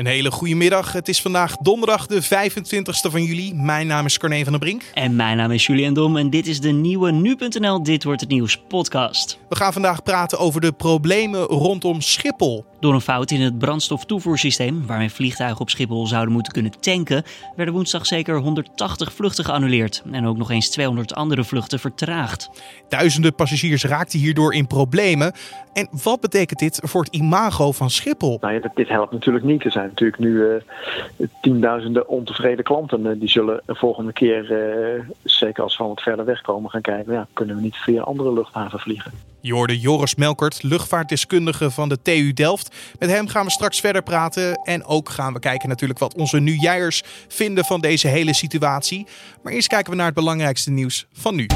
Een hele goede middag. Het is vandaag donderdag de 25e van juli. Mijn naam is Corné van der Brink. En mijn naam is Julian Dom en dit is de nieuwe Nu.nl Dit Wordt Het Nieuws podcast. We gaan vandaag praten over de problemen rondom Schiphol. Door een fout in het brandstoftoevoersysteem, waarmee vliegtuigen op Schiphol zouden moeten kunnen tanken, werden woensdag zeker 180 vluchten geannuleerd. En ook nog eens 200 andere vluchten vertraagd. Duizenden passagiers raakten hierdoor in problemen. En wat betekent dit voor het imago van Schiphol? Nou ja, dit helpt natuurlijk niet. Er zijn natuurlijk nu uh, tienduizenden ontevreden klanten. Uh, die zullen de volgende keer, uh, zeker als we wat verder wegkomen, gaan kijken. Ja, kunnen we niet via andere luchthaven vliegen? Je hoorde Joris Melkert, luchtvaartdeskundige van de TU Delft. Met hem gaan we straks verder praten. En ook gaan we kijken natuurlijk wat onze nu-jijers vinden van deze hele situatie. Maar eerst kijken we naar het belangrijkste nieuws van nu.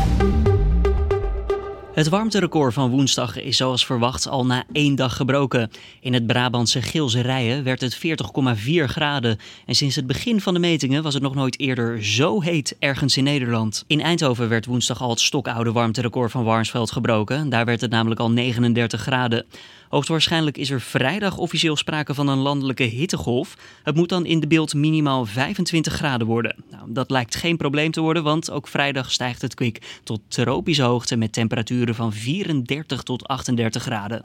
Het warmterecord van woensdag is zoals verwacht al na één dag gebroken. In het Brabantse Geelse Rijen werd het 40,4 graden. En sinds het begin van de metingen was het nog nooit eerder zo heet ergens in Nederland. In Eindhoven werd woensdag al het stokoude warmterecord van Warnsveld gebroken. Daar werd het namelijk al 39 graden. Hoogstwaarschijnlijk is er vrijdag officieel sprake van een landelijke hittegolf. Het moet dan in de beeld minimaal 25 graden worden. Nou, dat lijkt geen probleem te worden, want ook vrijdag stijgt het kwik tot tropische hoogte met temperaturen van 34 tot 38 graden.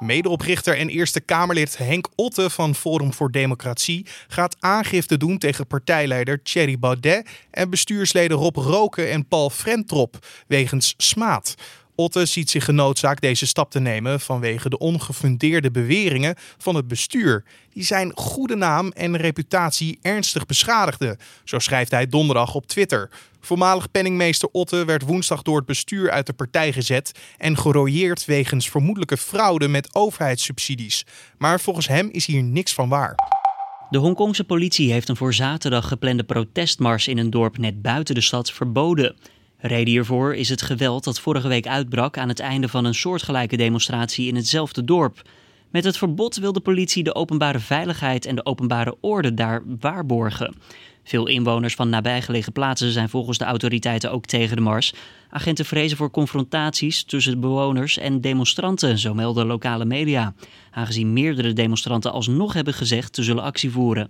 Medeoprichter en Eerste Kamerlid Henk Otte van Forum voor Democratie gaat aangifte doen tegen partijleider Thierry Baudet en bestuursleden Rob Roken en Paul Frentrop wegens smaad. Otte ziet zich genoodzaakt deze stap te nemen vanwege de ongefundeerde beweringen van het bestuur, die zijn goede naam en reputatie ernstig beschadigde. Zo schrijft hij donderdag op Twitter. Voormalig penningmeester Otte werd woensdag door het bestuur uit de partij gezet en gerooieerd wegens vermoedelijke fraude met overheidssubsidies. Maar volgens hem is hier niks van waar. De Hongkongse politie heeft een voor zaterdag geplande protestmars in een dorp net buiten de stad verboden. Reden hiervoor is het geweld dat vorige week uitbrak aan het einde van een soortgelijke demonstratie in hetzelfde dorp. Met het verbod wil de politie de openbare veiligheid en de openbare orde daar waarborgen. Veel inwoners van nabijgelegen plaatsen zijn volgens de autoriteiten ook tegen de mars. Agenten vrezen voor confrontaties tussen bewoners en demonstranten, zo melden lokale media. Aangezien meerdere demonstranten alsnog hebben gezegd te zullen actie voeren.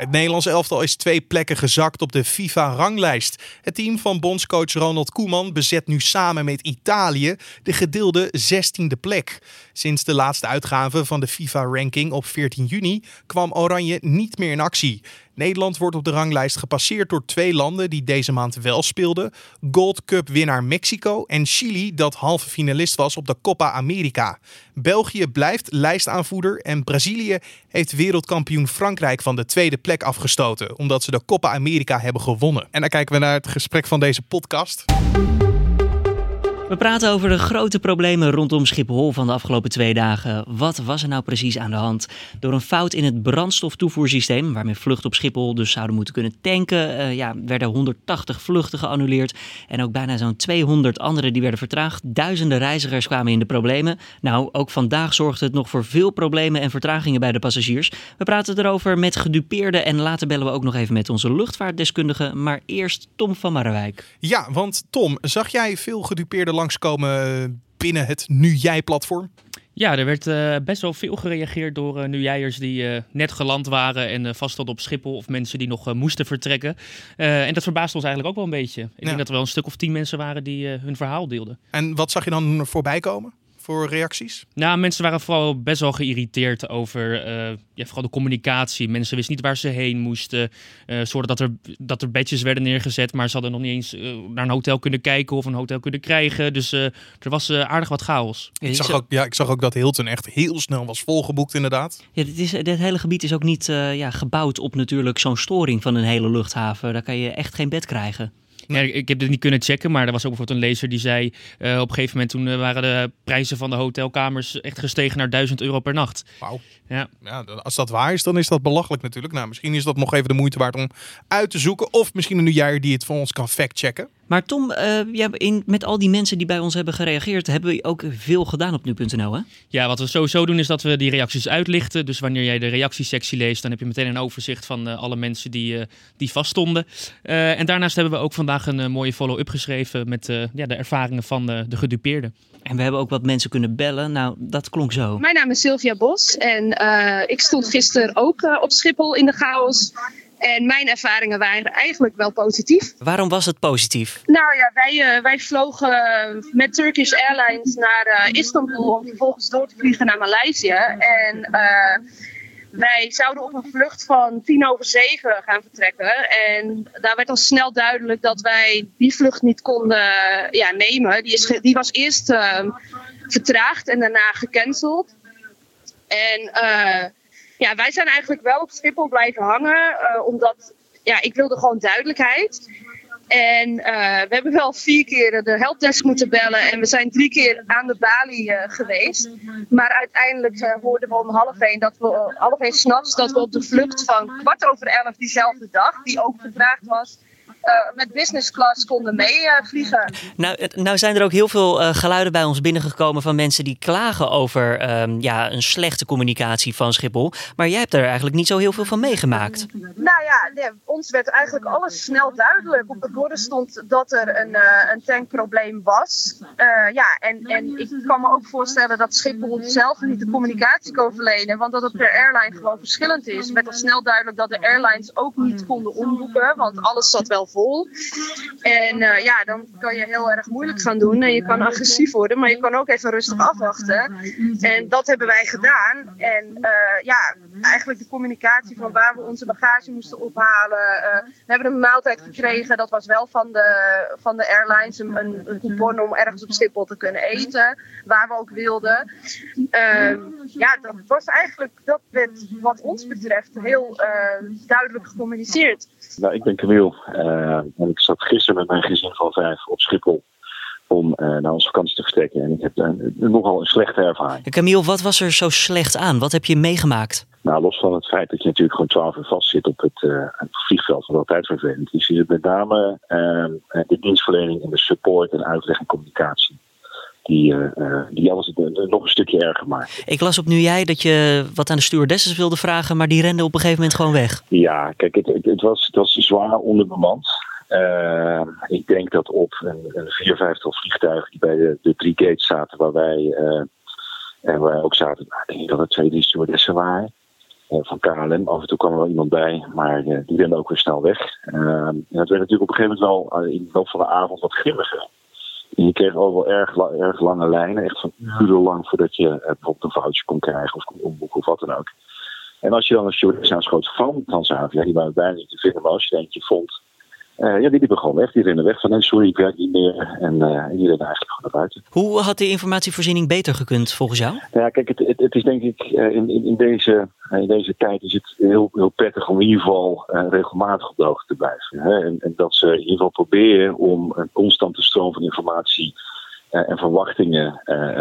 Het Nederlands elftal is twee plekken gezakt op de FIFA-ranglijst. Het team van bondscoach Ronald Koeman bezet nu samen met Italië de gedeelde 16e plek. Sinds de laatste uitgave van de FIFA-ranking op 14 juni kwam Oranje niet meer in actie. Nederland wordt op de ranglijst gepasseerd door twee landen die deze maand wel speelden: Gold Cup winnaar Mexico en Chili, dat halve finalist was op de Copa America. België blijft lijstaanvoerder en Brazilië heeft wereldkampioen Frankrijk van de tweede plek afgestoten, omdat ze de Copa America hebben gewonnen. En dan kijken we naar het gesprek van deze podcast. We praten over de grote problemen rondom Schiphol van de afgelopen twee dagen. Wat was er nou precies aan de hand? Door een fout in het brandstoftoevoersysteem, waarmee vluchten op Schiphol dus zouden moeten kunnen tanken, uh, ja, werden 180 vluchten geannuleerd. En ook bijna zo'n 200 andere die werden vertraagd. Duizenden reizigers kwamen in de problemen. Nou, ook vandaag zorgde het nog voor veel problemen en vertragingen bij de passagiers. We praten erover met gedupeerden en later bellen we ook nog even met onze luchtvaartdeskundige. Maar eerst Tom van Marwijk. Ja, want Tom, zag jij veel gedupeerden langskomen binnen het Nu Jij-platform? Ja, er werd uh, best wel veel gereageerd door uh, nu-jijers die uh, net geland waren en uh, vast op Schiphol of mensen die nog moesten vertrekken. en dat verbaasde ons eigenlijk ook wel een beetje. Ik ja. denk dat er wel een stuk of tien mensen waren die hun verhaal deelden. En wat zag je dan voorbij komen? Voor reacties? Nou, mensen waren vooral best wel geïrriteerd over uh, ja, vooral de communicatie. Mensen wisten niet waar ze heen moesten. Uh, zorgde dat er, dat er bedjes werden neergezet, maar ze hadden nog niet eens uh, naar een hotel kunnen kijken of een hotel kunnen krijgen. Dus er was aardig wat chaos. Ik zag, ook, ja, ik zag ook dat Hilton echt heel snel was volgeboekt inderdaad. Ja, dit, is, dit hele gebied is ook niet ja, gebouwd op natuurlijk zo'n storing van een hele luchthaven. Daar kan je echt geen bed krijgen. Ja, ik heb dit niet kunnen checken, maar er was ook bijvoorbeeld een lezer die zei... Uh, op een gegeven moment toen uh, waren de prijzen van de hotelkamers echt gestegen naar 1000 euro per nacht. Wauw. Ja. ja. Als dat waar is, dan is dat belachelijk natuurlijk. Nou, misschien is dat nog even de moeite waard om uit te zoeken. Of misschien een nieuwjaar die het voor ons kan factchecken. Maar Tom, uh, ja, in, met al die mensen die bij ons hebben gereageerd, hebben we ook veel gedaan op nu.nl. Hè? Ja, wat we sowieso doen is dat we die reacties uitlichten. Dus wanneer jij de reactiesectie leest, dan heb je meteen een overzicht van uh, alle mensen die, uh, die vaststonden. en daarnaast hebben we ook vandaag een mooie follow-up geschreven met ja, de ervaringen van de, de gedupeerden. En we hebben ook wat mensen kunnen bellen. Nou, dat klonk zo. Mijn naam is Sylvia Bos en ik stond gisteren ook op Schiphol in de chaos. En mijn ervaringen waren eigenlijk wel positief. Waarom was het positief? Nou ja, wij, uh, wij vlogen met Turkish Airlines naar uh, Istanbul om vervolgens door te vliegen naar Maleisië. En uh, wij zouden op een vlucht van tien over zeven gaan vertrekken. En daar werd al snel duidelijk dat wij die vlucht niet konden ja, nemen. Die, is, die was eerst vertraagd en daarna gecanceld. En ja, wij zijn eigenlijk wel op Schiphol blijven hangen, uh, omdat ja, ik wilde gewoon duidelijkheid. En uh, we hebben wel vier keer de helpdesk moeten bellen en we zijn drie keer aan de balie uh, geweest. Maar uiteindelijk hoorden we om half één, dat we, half één s'nachts dat we op de vlucht van kwart over elf diezelfde dag, die ook vertraagd was, met business class konden meevliegen. nou, nou zijn er ook heel veel uh, geluiden bij ons binnengekomen van mensen die klagen over um, ja, een slechte communicatie van Schiphol. Maar jij hebt er eigenlijk niet zo heel veel van meegemaakt. Nou ja, nee, ons werd eigenlijk alles snel duidelijk. Op de borden stond dat er een, uh, een tankprobleem was. ja, en, en ik kan me ook voorstellen dat Schiphol zelf niet de communicatie kan verlenen. Want dat het per airline gewoon verschillend is. Het werd al snel duidelijk dat de airlines ook niet konden omboeken. Want alles zat wel vol. En uh, ja, dan kan je heel erg moeilijk gaan doen. En je kan agressief worden, maar je kan ook even rustig afwachten. En dat hebben wij gedaan. En uh, ja, eigenlijk de communicatie van waar we onze bagage moesten ophalen. Uh, we hebben een maaltijd gekregen. Dat was wel van de, van de airlines. Een, coupon om ergens op Schiphol te kunnen eten. Waar we ook wilden. ja, dat was eigenlijk, dat werd wat ons betreft heel duidelijk gecommuniceerd. Nou, ik ben Camille. Uh, en ik zat gisteren met mijn gezin van vijf op Schiphol om uh, naar onze vakantie te vertrekken. En ik heb uh, nogal een slechte ervaring. Camille, wat was er zo slecht aan? Wat heb je meegemaakt? Nou, los van het feit dat je natuurlijk gewoon twaalf uur vast zit op het, het vliegveld, wat altijd vervelend is, is het met name de dienstverlening en de support en uitleg en communicatie die, uh, die alles nog een stukje erger maakt. Ik las op nu jij dat je wat aan de stewardesses wilde vragen, maar die renden op een gegeven moment gewoon weg. Ja, kijk, het, het, het was, het was zwaar onderbemand. Uh, ik denk dat op een, een vier, vijftal vliegtuigen die bij de, de drie gates zaten, waar wij, uh, en waar wij ook zaten, nou, denk ik dat het twee, drie stewardessen waren. van KLM. Af en toe kwam er wel iemand bij, maar die renden ook weer snel weg. en dat werd natuurlijk op een gegeven moment wel in de loop van de avond wat grimmiger. Je kreeg ook wel erg, erg lange lijnen, echt van urenlang voordat je eh, bijvoorbeeld een foutje kon krijgen of kon omboeken of wat dan ook. En als je dan een stewardess aanschoot van Transavia, die waren bijna niet te vinden, maar als je er eentje vond, ja, die liepen gewoon weg. Die rennen weg van, nee, sorry, ik werk niet meer. En uh, die rennen eigenlijk gewoon naar buiten. Hoe had de informatievoorziening beter gekund volgens jou? Nou ja, kijk, het, het, het is denk ik, uh, in, in, in, deze, in deze tijd is het heel, heel prettig om in ieder geval regelmatig op de hoogte te blijven. Hè? En, en, dat ze in ieder geval proberen om een constante stroom van informatie en verwachtingen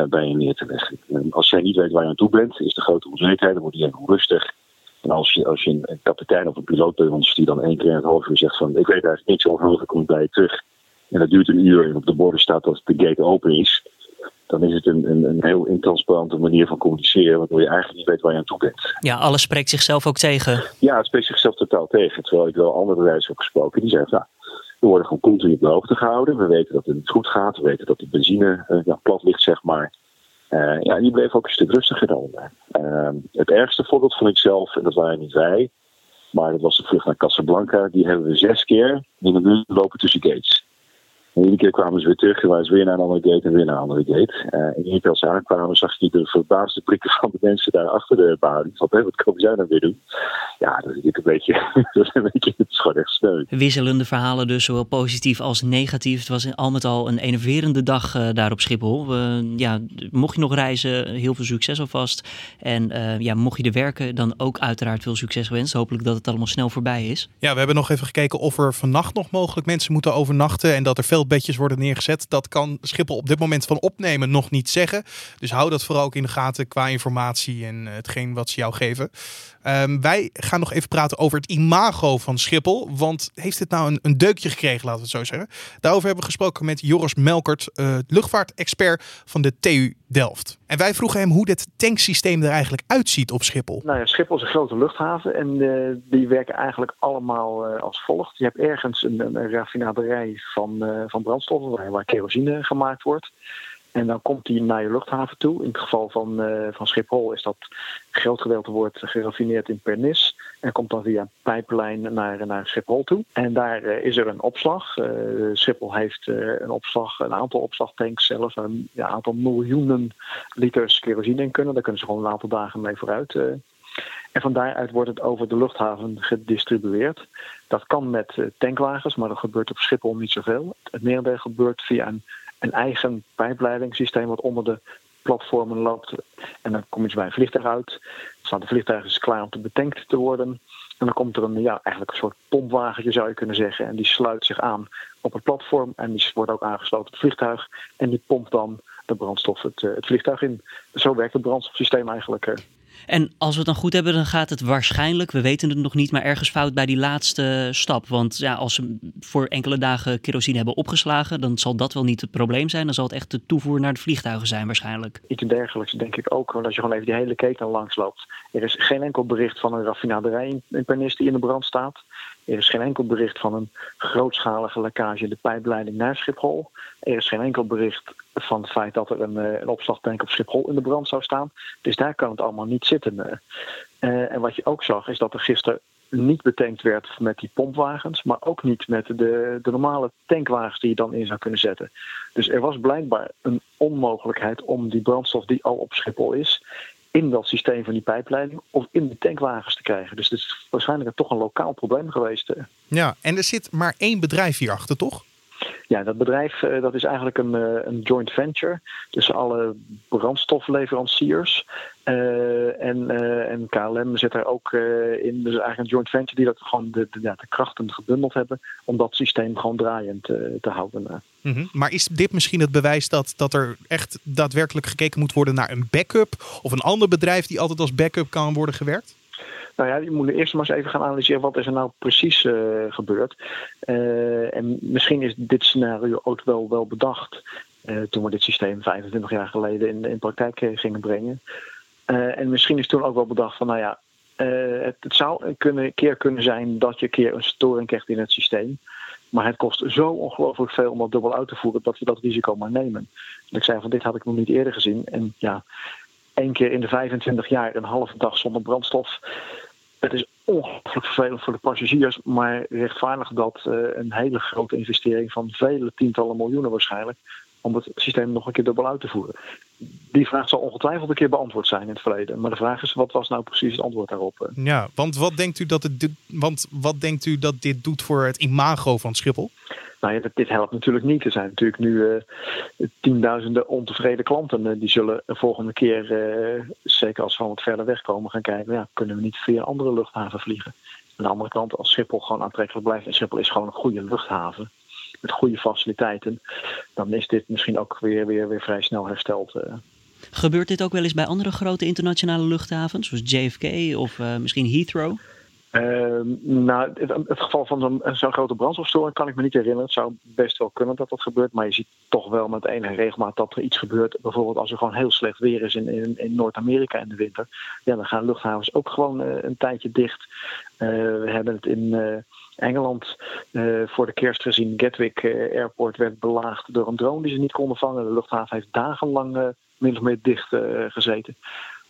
bij je neer te leggen. En als jij niet weet waar je aan toe bent, is de grote onzekerheid, dan word je even onrustig. En als je, als je een kapitein of een piloot bij ons die dan één keer in het half uur zegt van ik weet eigenlijk niks over hoe ik bij je terug. En dat duurt een uur en op de borden staat dat de gate open is. Dan is het een, een, een heel intransparante manier van communiceren, waardoor je eigenlijk niet weet waar je aan toe bent. Ja, alles spreekt zichzelf ook tegen. Ja, het spreekt zichzelf totaal tegen. Terwijl ik wel andere reizigers heb gesproken die zeggen, nou, we worden gewoon continu op de hoogte gehouden. We weten dat het niet goed gaat. We weten dat de benzine uh, ja, plat ligt, zeg maar. Uh, ja, die bleef ook een stuk rustiger dan. Uh, het ergste voorbeeld vond ik zelf, en dat waren niet wij, maar dat was de vlucht naar Casablanca. Die hebben we zes keer in de muur lopen tussen gates. En iedere keer kwamen ze weer terug en waren ze weer naar een andere gate en weer naar een andere gate. Uh, en iedere keer als ze aankwamen zag je de verbaasde blikken van de mensen daar achter de balie. Van, hey, wat komen zij nou weer doen? Ja, dat is natuurlijk een beetje, dat is een beetje, het is gewoon echt steun. Wisselende verhalen dus, zowel positief als negatief. Het was al met al een enerverende dag uh, daar op Schiphol. Uh, ja, mocht je nog reizen, heel veel succes alvast. En uh, ja, mocht je er werken, dan ook uiteraard veel succes gewenst. Hopelijk dat het allemaal snel voorbij is. Ja, we hebben nog even gekeken of er vannacht nog mogelijk mensen moeten overnachten. En dat er veel bedjes worden neergezet. Dat kan Schiphol op dit moment van opnemen nog niet zeggen. Dus hou dat vooral ook in de gaten qua informatie en hetgeen wat ze jou geven. Um, wij gaan nog even praten over het imago van Schiphol. Want heeft dit nou een, een deukje gekregen, laten we het zo zeggen? Daarover hebben we gesproken met Joris Melkert, uh, luchtvaartexpert van de TU Delft. En wij vroegen hem hoe dit tanksysteem er eigenlijk uitziet op Schiphol. Nou ja, Schiphol is een grote luchthaven en uh, die werken eigenlijk allemaal uh, als volgt. Je hebt ergens een, een raffinaderij van, van brandstoffen waar, kerosine gemaakt wordt. En dan komt die naar je luchthaven toe. In het geval van, van Schiphol is dat groot gedeelte wordt geraffineerd in Pernis. En komt dan via pijplijn naar, naar Schiphol toe. En daar uh, is er een opslag. Uh, Schiphol heeft een opslag, een aantal opslagtanks zelfs. Een ja, aantal miljoenen liters kerosine in kunnen. Daar kunnen ze gewoon een aantal dagen mee vooruit. En van daaruit wordt het over de luchthaven gedistribueerd. Dat kan met tankwagens, maar dat gebeurt op Schiphol niet zoveel. Het merendeel gebeurt via een een eigen pijpleidingssysteem wat onder de platformen loopt. En dan kom je bij een vliegtuig uit. Dan staan de vliegtuigen dus klaar om te betankt te worden. En dan komt er een, ja, eigenlijk een soort pompwagentje zou je kunnen zeggen. En die sluit zich aan op het platform. En die wordt ook aangesloten op het vliegtuig. En die pompt dan de brandstof het, eh, het vliegtuig in. Zo werkt het brandstofsysteem eigenlijk. En als we het dan goed hebben, dan gaat het waarschijnlijk, we weten het nog niet, maar ergens fout bij die laatste stap. Want ja, als ze voor enkele dagen kerosine hebben opgeslagen, dan zal dat wel niet het probleem zijn. Dan zal het echt de toevoer naar de vliegtuigen zijn waarschijnlijk. Iets dergelijks denk ik ook, want als je gewoon even die hele keten langs loopt. Er is geen enkel bericht van een raffinaderij in Pernis die in de brand staat. Er is geen enkel bericht van een grootschalige lekkage in de pijpleiding naar Schiphol. Er is geen enkel bericht van het feit dat er een, eh, een opslagtank op Schiphol in de brand zou staan. Dus daar kan het allemaal niet zitten. Uh, en wat je ook zag is dat er gisteren niet betankt werd met die pompwagens, maar ook niet met de, de normale tankwagens die je dan in zou kunnen zetten. Dus er was blijkbaar een onmogelijkheid om die brandstof die al op Schiphol is, in dat systeem van die pijpleiding of in de tankwagens te krijgen. Dus het is waarschijnlijk toch een lokaal probleem geweest. Ja, en er zit maar één bedrijf hierachter, toch? Ja, dat bedrijf eh, dat is eigenlijk een, eh, een joint venture tussen alle brandstofleveranciers. Uh, en, en KLM zit er ook in. Dus eigenlijk een joint venture die dat gewoon de, de, de krachten gebundeld hebben om dat systeem gewoon draaiend te houden. Mm Maar is dit misschien het bewijs dat, dat er echt daadwerkelijk gekeken moet worden naar een backup? Of een ander bedrijf die altijd als backup kan worden gewerkt? Nou ja, je moet eerst maar eens even gaan analyseren wat is er nou precies uh, gebeurd. Uh, en misschien is dit scenario ook wel, wel bedacht uh, toen we dit systeem 25 jaar geleden in, in praktijk gingen brengen. en misschien is toen ook wel bedacht van, nou ja, het, het, zou een kunnen, keer kunnen zijn dat je een keer een storing krijgt in het systeem. Maar het kost zo ongelooflijk veel om dat dubbel uit te voeren dat we dat risico maar nemen. En ik zei van dit had ik nog niet eerder gezien. En ja, één keer in de 25 jaar een halve dag zonder brandstof. Het is ongelooflijk vervelend voor de passagiers, maar rechtvaardig dat uh, een hele grote investering van vele tientallen miljoenen waarschijnlijk om het systeem nog een keer dubbel uit te voeren. Die vraag zal ongetwijfeld een keer beantwoord zijn in het verleden. Maar de vraag is, wat was nou precies het antwoord daarop? Eh? Ja, want wat denkt u dat, het, want wat denkt u dat dit doet voor het imago van Schiphol? Nou ja, dit helpt natuurlijk niet. Er zijn natuurlijk nu uh, tienduizenden ontevreden klanten. Uh, die zullen de volgende keer, uh, zeker als we wat verder wegkomen, gaan kijken. Ja, kunnen we niet via andere luchthaven vliegen? Aan de andere kant, als Schiphol gewoon aantrekkelijk blijft. En Schiphol is gewoon een goede luchthaven. Met goede faciliteiten. Dan is dit misschien ook weer, weer, weer vrij snel hersteld. Gebeurt dit ook wel eens bij andere grote internationale luchthavens? Zoals JFK of misschien Heathrow? Uh, nou, het, het, geval van zo'n zo grote brandstofstoring kan ik me niet herinneren. Het zou best wel kunnen dat dat gebeurt. Maar je ziet toch wel met enige regelmaat dat er iets gebeurt. Bijvoorbeeld als er gewoon heel slecht weer is in, in, in Noord-Amerika in de winter. Ja, dan gaan luchthavens ook gewoon uh, een tijdje dicht. Uh, we hebben het in uh, Engeland voor de kerst gezien. Gatwick Airport werd belaagd door een drone die ze niet konden vangen. De luchthaven heeft dagenlang min of meer dicht gezeten.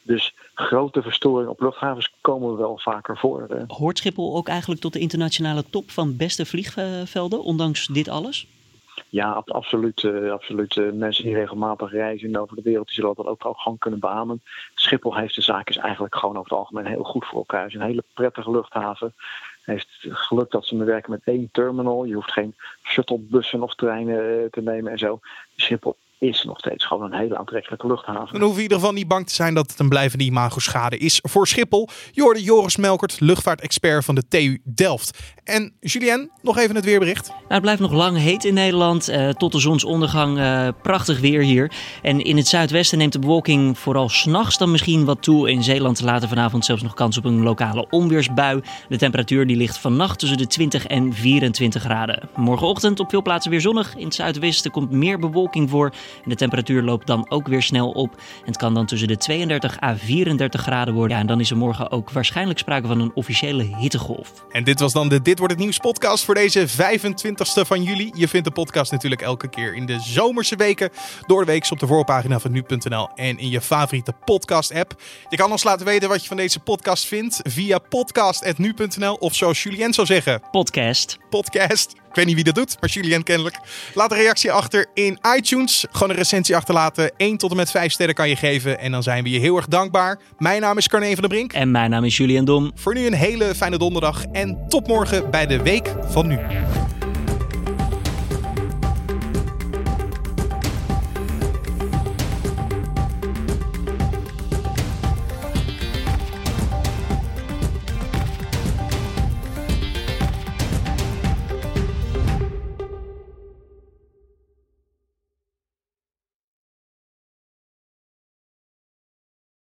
Dus grote verstoringen op luchthavens komen wel vaker voor. Eh. Hoort Schiphol ook eigenlijk tot de internationale top van beste vliegvelden, ondanks dit alles? Ja, absoluut. Uh, absoluut. Uh, mensen die regelmatig reizen over de wereld, die zullen dat ook, ook gewoon kunnen beamen. Schiphol heeft de zaakjes eigenlijk gewoon over het algemeen heel goed voor elkaar. Het is een hele prettige luchthaven. Heeft geluk dat ze werken met één terminal. Je hoeft geen shuttlebussen of treinen te nemen en zo. Schiphol is nog steeds gewoon een hele aantrekkelijke luchthaven. Dan hoeven we in ieder geval niet bang te zijn dat het een blijvende imago-schade is voor Schiphol. Je hoorde Joris Melkert, luchtvaartexpert van de TU Delft. En Julien, nog even het weerbericht. Nou, het blijft nog lang heet in Nederland. Uh, tot de zonsondergang uh, prachtig weer hier. En in het zuidwesten neemt de bewolking vooral s'nachts dan misschien wat toe. In Zeeland later vanavond zelfs nog kans op een lokale onweersbui. De temperatuur die ligt vannacht tussen de 20 en 24 graden. Morgenochtend op veel plaatsen weer zonnig. In het zuidwesten komt meer bewolking voor. En de temperatuur loopt dan ook weer snel op. En het kan dan tussen de 32 à 34 graden worden. Ja, en dan is er morgen ook waarschijnlijk sprake van een officiële hittegolf. En dit was dan de Dit wordt het nieuws podcast voor deze 25ste van juli. Je vindt de podcast natuurlijk elke keer in de zomerse weken door de week op de voorpagina van nu.nl en in je favoriete podcast app. Je kan ons laten weten wat je van deze podcast vindt via podcast.nu.nl of zoals Julien zou zeggen. Podcast. Podcast. Ik weet niet wie dat doet, maar Julien kennelijk. Laat een reactie achter in iTunes. Gewoon een recensie achterlaten. 1 tot en met 5 sterren kan je geven. En dan zijn we je heel erg dankbaar. Mijn naam is Carne van der Brink. En mijn naam is Julien Dom. Voor nu een hele fijne donderdag. En tot morgen bij de Week van Nu.